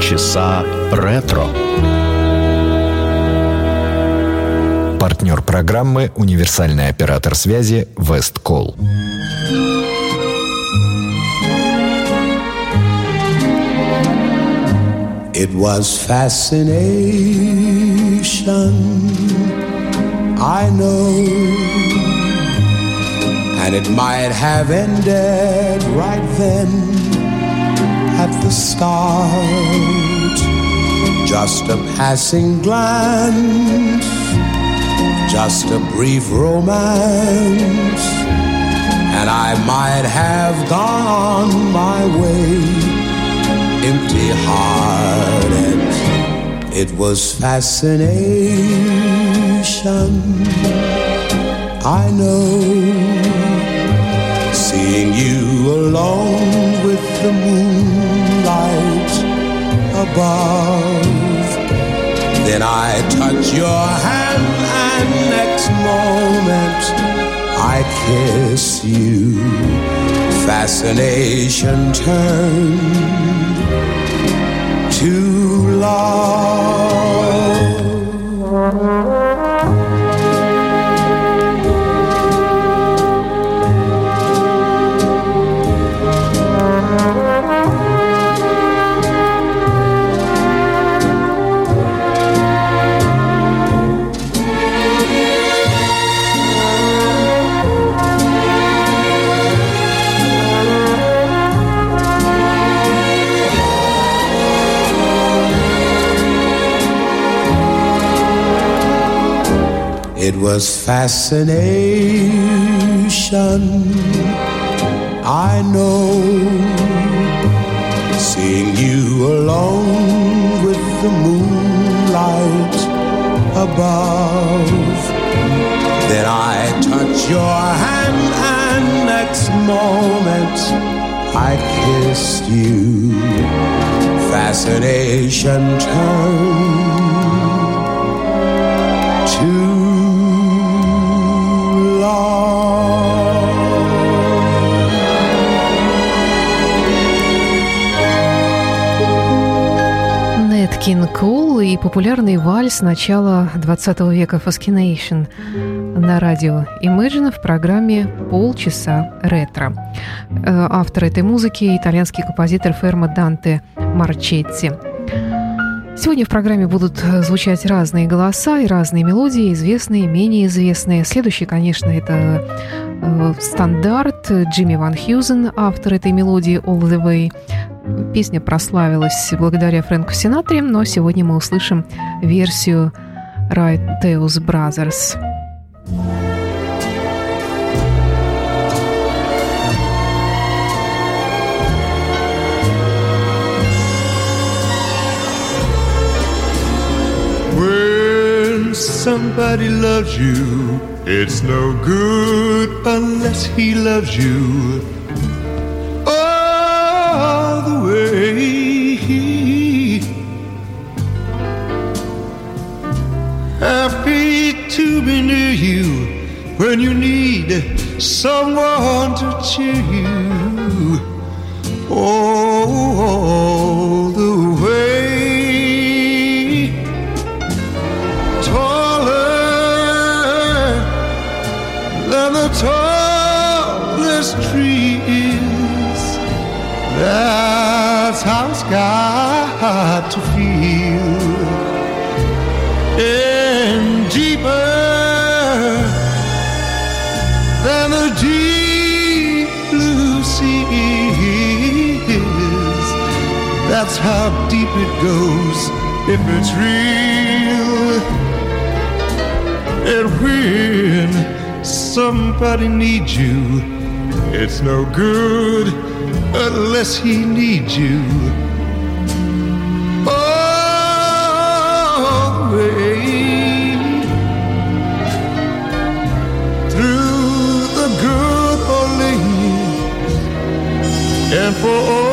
Полчаса ретро. Партнер программы «Универсальный оператор связи Весткол». It was fascination, I know. And it might have ended right then at the start. Just a passing glance, just a brief romance. And I might have gone my way empty hearted. It was fascination. I know seeing you alone with the moonlight above. Then I touch your hand, and next moment I kiss you. Fascination turned to love. It was fascination, I know, seeing you alone with the moonlight above. Then I touch your hand, and next moment I kissed you. Fascination turned to Нэт Кинг Кол и популярный вальс начала 20 века «Fascination» на радио Imagine в программе «Полчаса ретро». Э, Автор этой музыки – итальянский композитор Фермо Данте Марчетти. Сегодня в программе будут звучать разные голоса и разные мелодии, известные, менее известные. Следующий, конечно, это э, стандарт Джимми Ван Хьюзен, автор этой мелодии «All the Way». Песня прославилась благодаря Фрэнку Синатре, но сегодня мы услышим версию Right Teus Brothers. When somebody loves you, it's no good unless he loves you Happy to be near you when you need someone to cheer you. All if it's real. And when somebody needs you, it's no good unless he needs you. Through the good old lanes and for all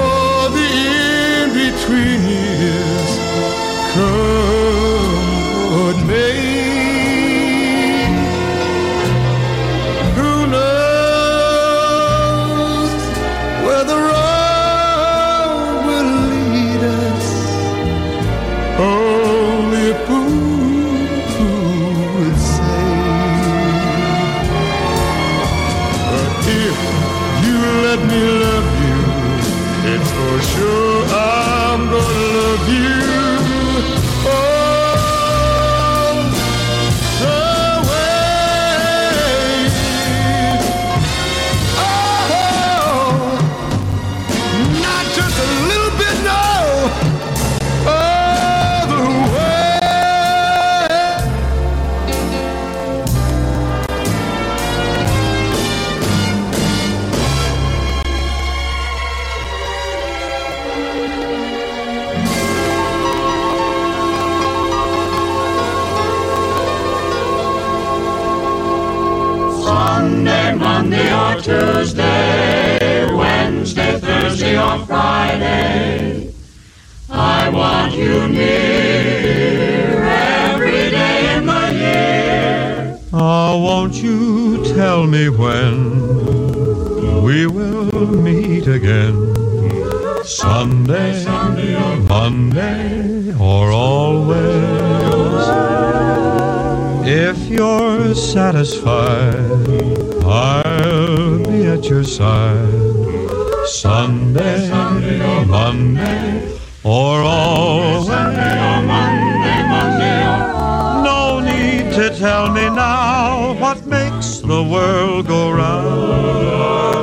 now what makes the world go round.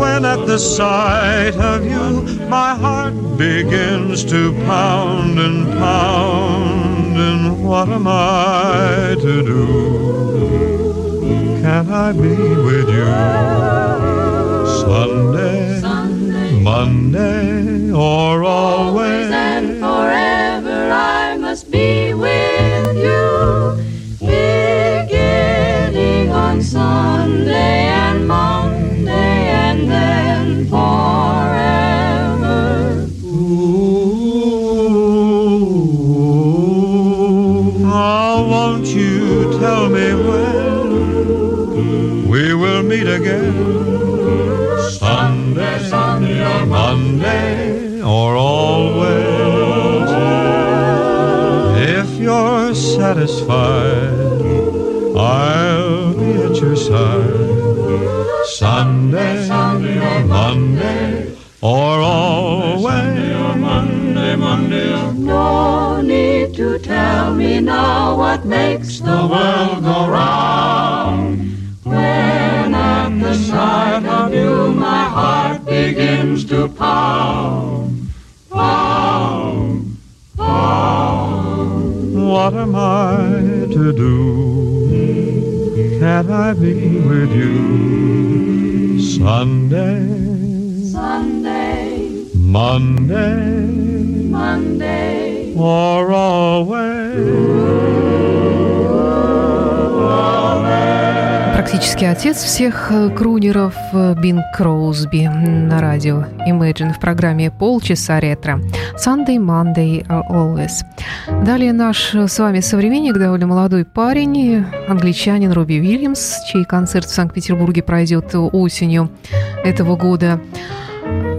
When at the sight of you, my heart begins to pound and pound. And what am I to do? Can I be with you? Sunday, Monday, or always. And you're satisfied, I'll be at your side. Sunday, Sunday or Monday, or always. Monday, Monday, No need to tell me now what makes the world go round. When at the sight of you my heart begins to pound, What am I to do? Can I be with you? Sunday, Sunday, Monday, Monday, or always? Практически отец всех э, крунеров э, Бин Кроузби на радио Imagine в программе «Полчаса ретро». Sunday, Monday, Always. Далее наш э, с вами современник, довольно молодой парень, англичанин Робби Уильямс, чей концерт в Санкт-Петербурге пройдет осенью этого года.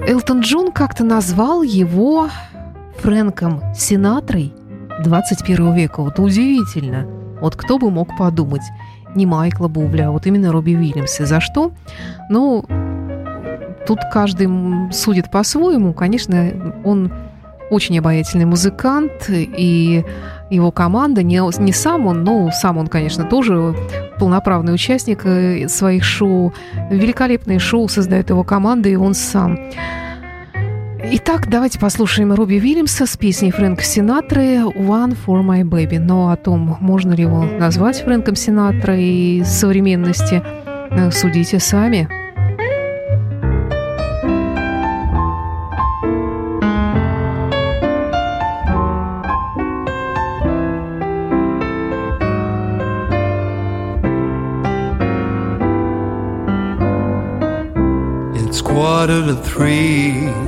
Элтон Джон как-то назвал его Фрэнком Синатрой 21 века. Вот удивительно. Вот кто бы мог подумать не Майкла Бубля, а вот именно Робби Уильямса. За что? Ну, тут каждый судит по-своему. Конечно, он очень обаятельный музыкант, и его команда, не, не сам он, но сам он, конечно, тоже полноправный участник э, своих шоу. Великолепные шоу создает его команда, и он сам. Итак, давайте послушаем Робби Уильямса с песней Фрэнка Синатры «One for my baby». Но о том, можно ли его назвать Фрэнком Синатрой современности, э, судите сами. It's quarter to three.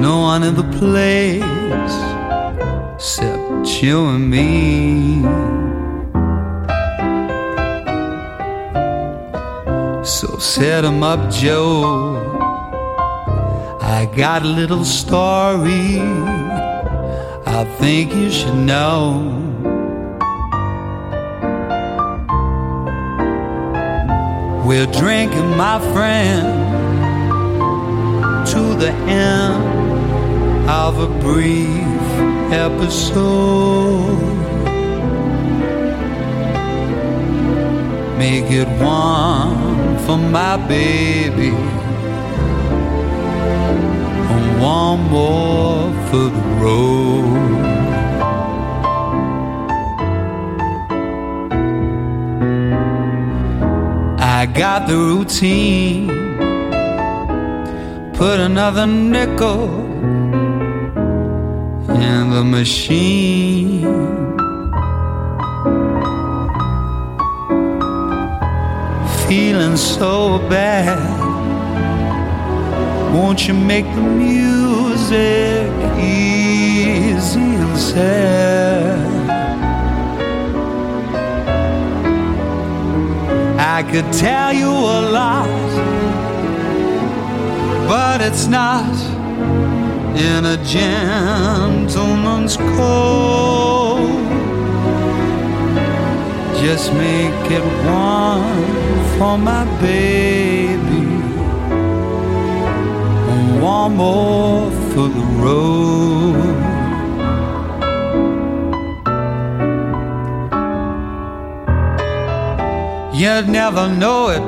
No one in the place except you and me. So set 'em up, Joe. I got a little story I think you should know. We're drinking, my friend, to the end of a brief episode. Make it one for my baby, and one more for the road. I got the routine. Put another nickel in the machine. feeling so bad. Won't you make the music easy and sad? I could tell you a lot, but it's not in a gentleman's code. Just make it one for my baby and one more for the road. You'd never know it,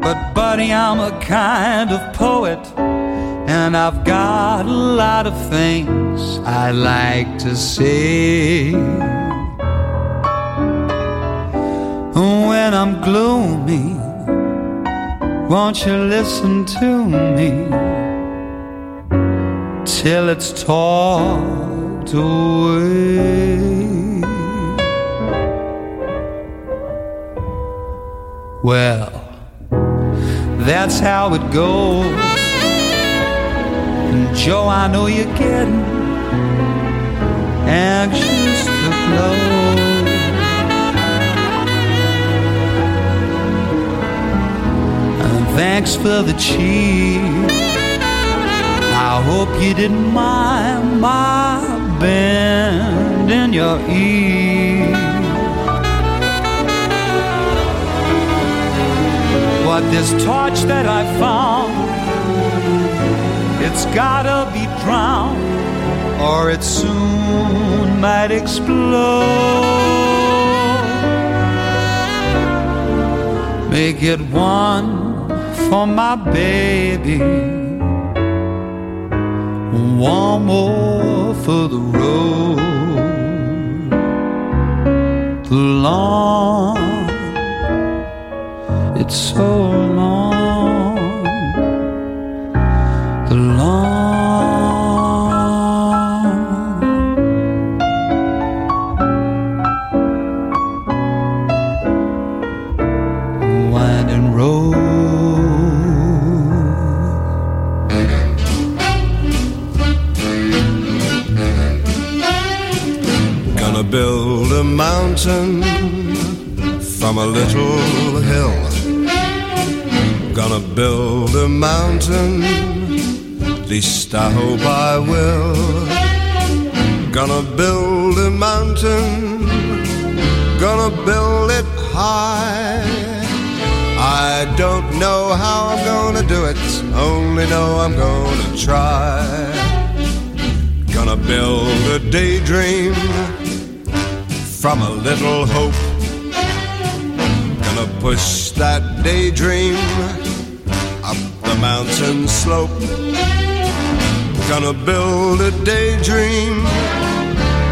but buddy, I'm a kind of poet, and I've got a lot of things I'd like to say. when I'm gloomy, won't you listen to me till it's talked away? Well, that's how it goes. And Joe, I know you're getting anxious to close. Thanks for the cheer. I hope you didn't mind my bend in your ear. What this torch that I found, it's gotta be drowned, or it soon might explode. Make it one for my baby. One more for the road. Long, it's so long. I hope I will. Gonna build a mountain, gonna build it high. I don't know how I'm gonna do it, only know I'm gonna try. Gonna build a daydream from a little hope. Gonna push that daydream up the mountain slope. Gonna build a daydream,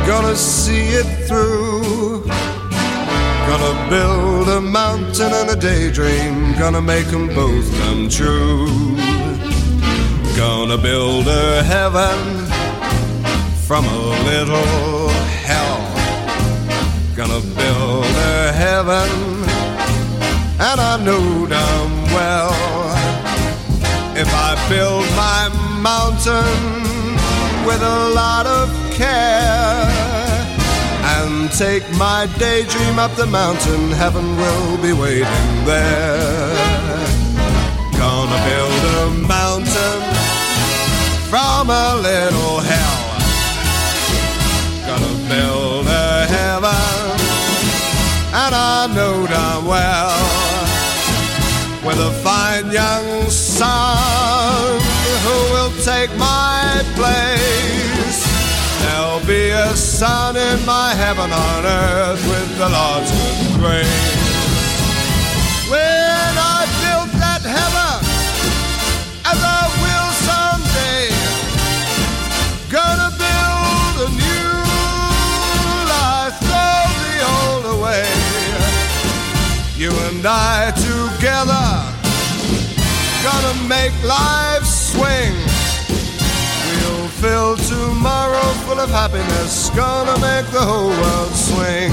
gonna see it through. Gonna build a mountain and a daydream, gonna make them both come true. Gonna build a heaven from a little hell gonna build a heaven, and I know damn well if I build my mountain with a lot of care and take my daydream up the mountain, heaven will be waiting there. Gonna build a mountain from a little hell. Gonna build a heaven and I know damn well with a fine young son son in my heaven on earth with the Lord's good grace. When I built that heaven, as I will someday, gonna build a new life, throw the old away. You and I together, gonna make life swing. We'll fill tomorrow full of happiness, gonna make the whole world swing.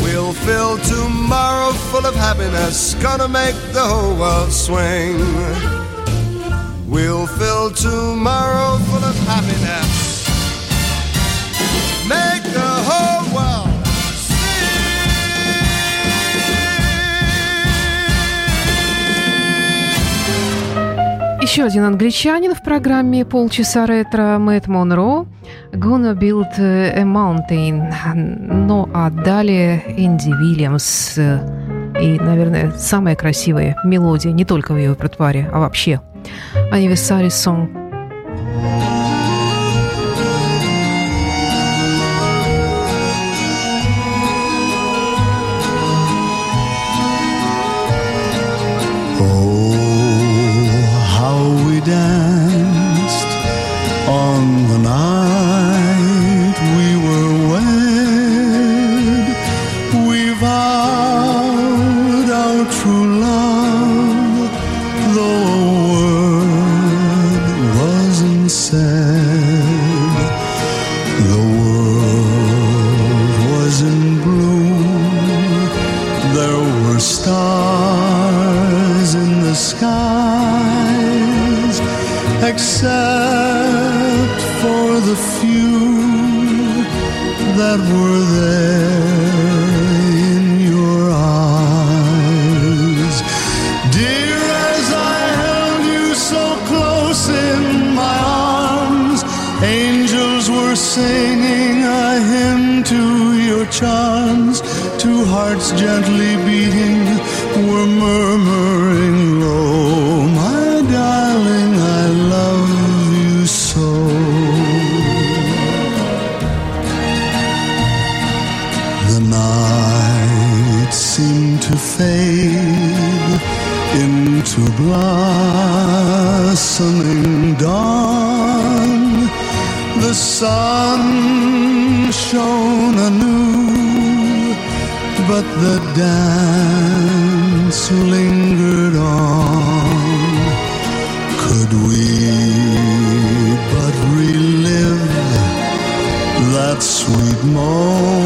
We'll fill tomorrow full of happiness, gonna make the whole world swing. We'll fill tomorrow full of happiness, make Еще один англичанин в программе «Полчаса ретро» Мэтт Монро «Gonna Build a Mountain». Ну а далее Энди Вильямс и, наверное, самая красивая мелодия не только в ее репертуаре, а вообще. Anniversary Song shone anew, but the dance lingered on. Could we but relive that sweet moment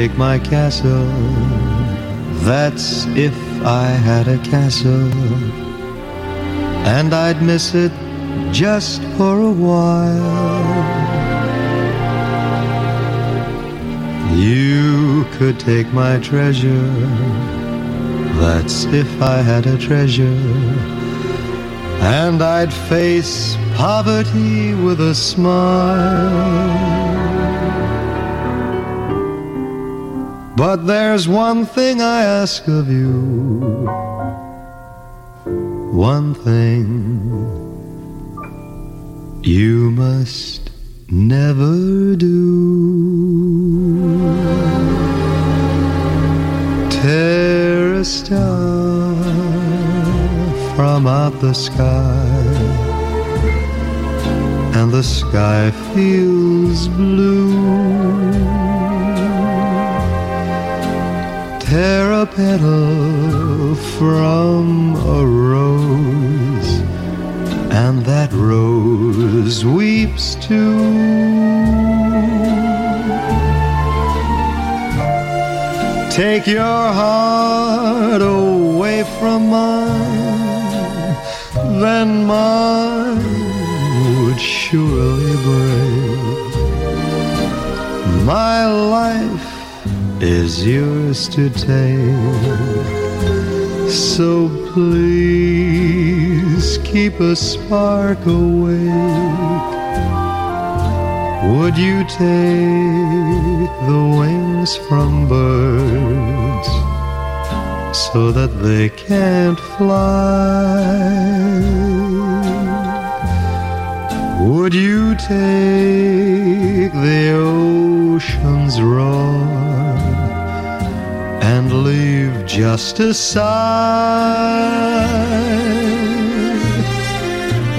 take my castle. That's if I had a castle. And I'd miss it just for a while. You could take my treasure. That's if I had a treasure. And I'd face poverty with a smile. But there's one thing I ask of you. One thing you must never do. Tear a star from out the sky, and the sky feels blue. Tear a petal from a rose, and that rose weeps too. Take your heart away from mine, then mine would surely break. My life is yours to take. So please keep a spark awake. Would you take the wings from birds so that they can't fly? Would you take the ocean's roar leave just a sigh?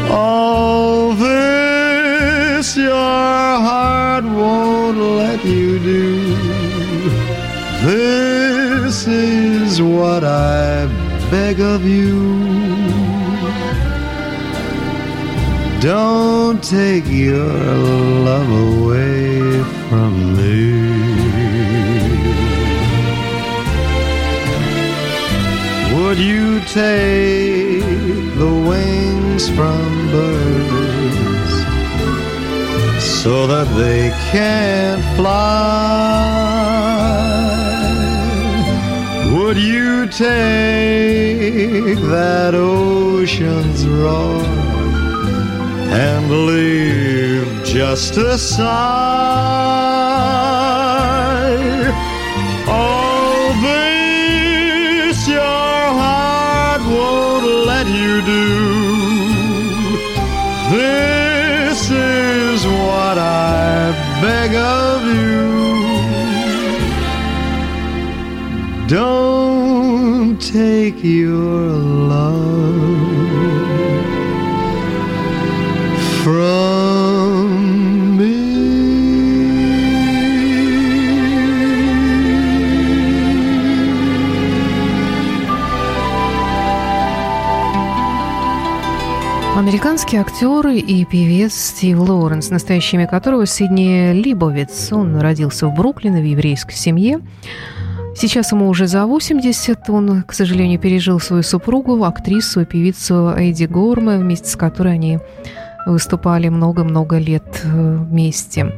All this your heart won't let you do. This is what I beg of you. Don't take your love away from me. Take the wings from birds so that they can't fly? Would you take that ocean's roar and leave just a sigh? All what I beg of you. Don't take your love from Американский актер и певец Стив Лоуренс, настоящее имя которого Сидни Либовиц. Он родился в Бруклине в еврейской семье. Сейчас ему уже за 80. Он, к сожалению, пережил свою супругу, актрису и певицу Эйди Горме, вместе с которой они выступали много-много лет э, вместе.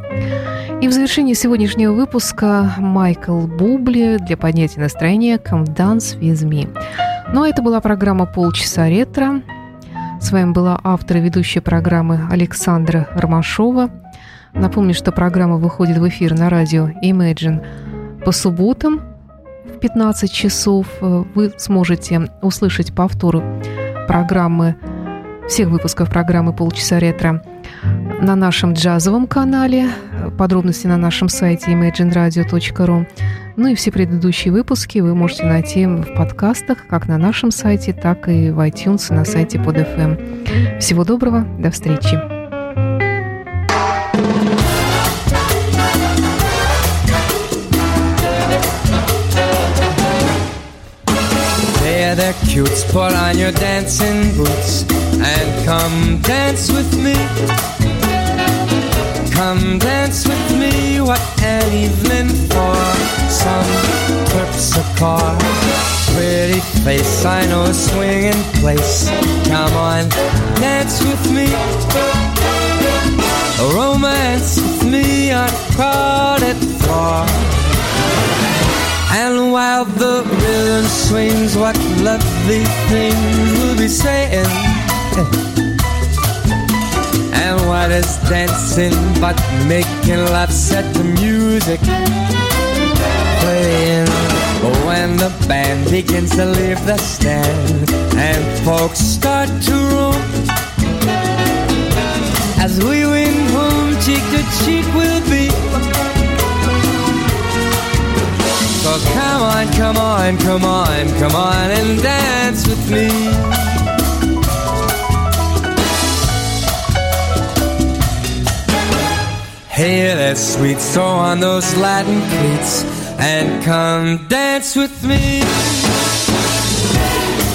И в завершении сегодняшнего выпуска Майкл Бубли для поднятия настроения «Come Dance With Me». Ну а это была программа «Полчаса ретро». С вами была автор и ведущая программы Александра Ромашова. Напомню, что программа выходит в эфир на радио Imagine по субботам в 15 часов. Вы сможете услышать повторы программы, всех выпусков программы «Полчаса ретро» на нашем джазовом канале. Подробности на нашем сайте imagineradio.ru. Ну и все предыдущие выпуски вы можете найти в подкастах, как на нашем сайте, так и в iTunes на сайте под FM. Всего доброго, до встречи. There, cutes, put on your dancing boots and come dance with me. Come dance with me, what an evening for some terpsichore. Pretty face, I know a swinging place. Come on, dance with me. A Romance with me on a crowded floor. And while the rhythm swings, what lovely things we'll be saying what is dancing but making love set to music playing. When the band begins to leave the stand and folks start to roam as we win home cheek to cheek we'll be. So come on come on come on come on and dance with me. Hey, that sweet song on those Latin cleats and come dance with me.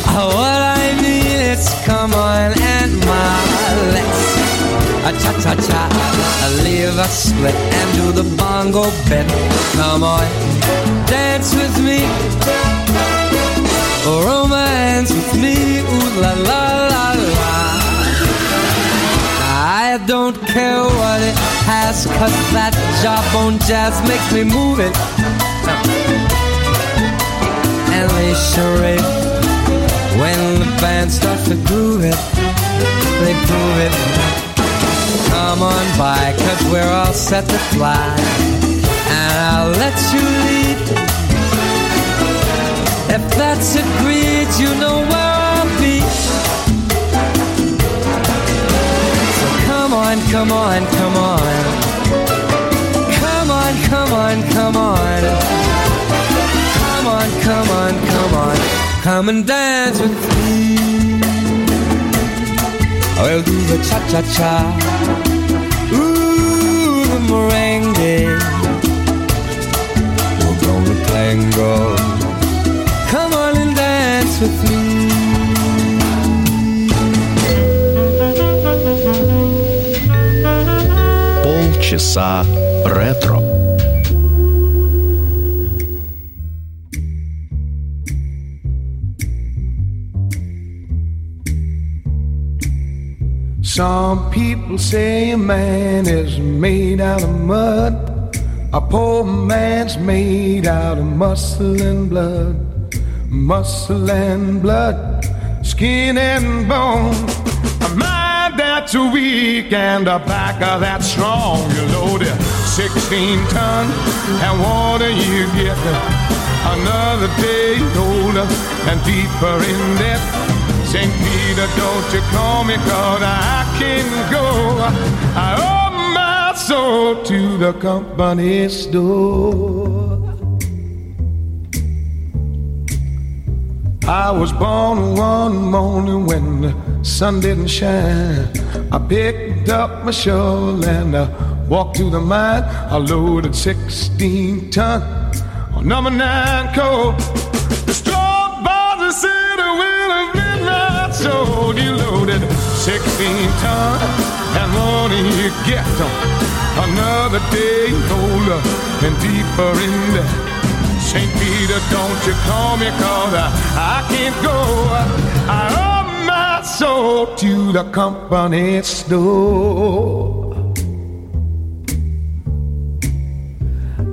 Oh, what I mean is come on and my let's a cha cha cha, leave a split and do the bongo bit. Come on, dance with me, romance with me, ooh la la la la. I don't care what it has, cause that jawbone jazz makes me move it. And they charade when the band starts to groove it, they prove it come on by, cause we're all set to fly. And I'll let you lead. If that's agreed, you know where on, come on, come on. Come on, come on, come on. Come on, come on, come on. Come and dance with me. I'll do the cha-cha-cha Полчаса ретро. Some people say a man is made out of mud. A poor man's made out of muscle and blood. Muscle and blood, skin and bone. That's weak and a back that's strong. You load it 16 ton and water you get another day older and deeper in debt. St. Peter, don't you call me, cause I can go. I owe my soul to the company store. I was born one morning when the sun didn't shine. I picked up my shovel and I walked to the mine. I loaded 16 ton on number nine coal. The straw bars said I will have sold you loaded 16 ton and won't you get another day older and deeper in debt St. Peter don't you call me cause I, I can't go I owe soul to the company store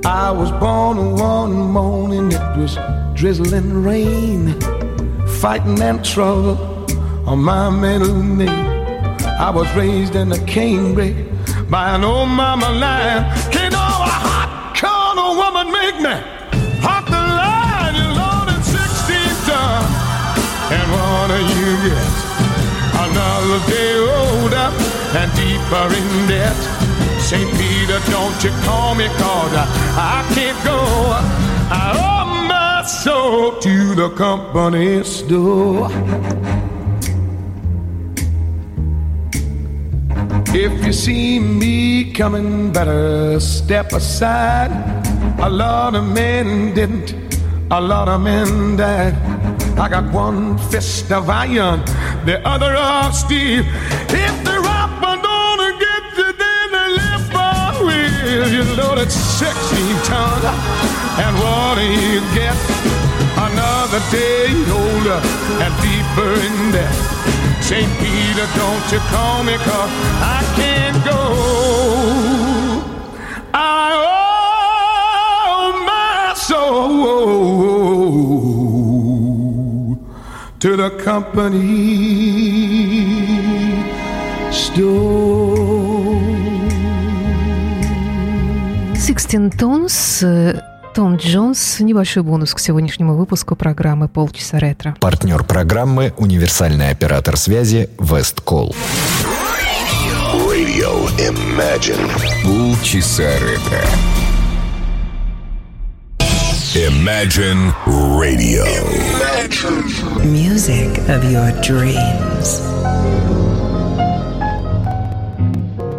I was born one morning it was drizzling rain fighting and trouble on my middle name. I was raised in a canebrake by an old mama lion. Can't no a hot corner woman make me hot the line. You loaded 16 ton, and what do you get? Another day older and deeper in debt. St. Peter, don't you call me cause I, I can't go. I owe my soul to the company store. If you see me coming, better step aside. A lot of men didn't, a lot of men died. I got one fist of iron, the other of steel. If the rapper don't get you, then the lift on wheel. You loaded 16 tons, and what do you get? Another day older and deeper in debt. St. Peter, don't you call me, cause I can't go. I owe my soul to the company store. Sixteen Tones Том Джонс. Небольшой бонус к сегодняшнему выпуску программы «Полчаса ретро». Партнер программы – универсальный оператор связи «Весткол». Radio Imagine. Полчаса ретро. Imagine Radio. Imagine. Music of your dreams.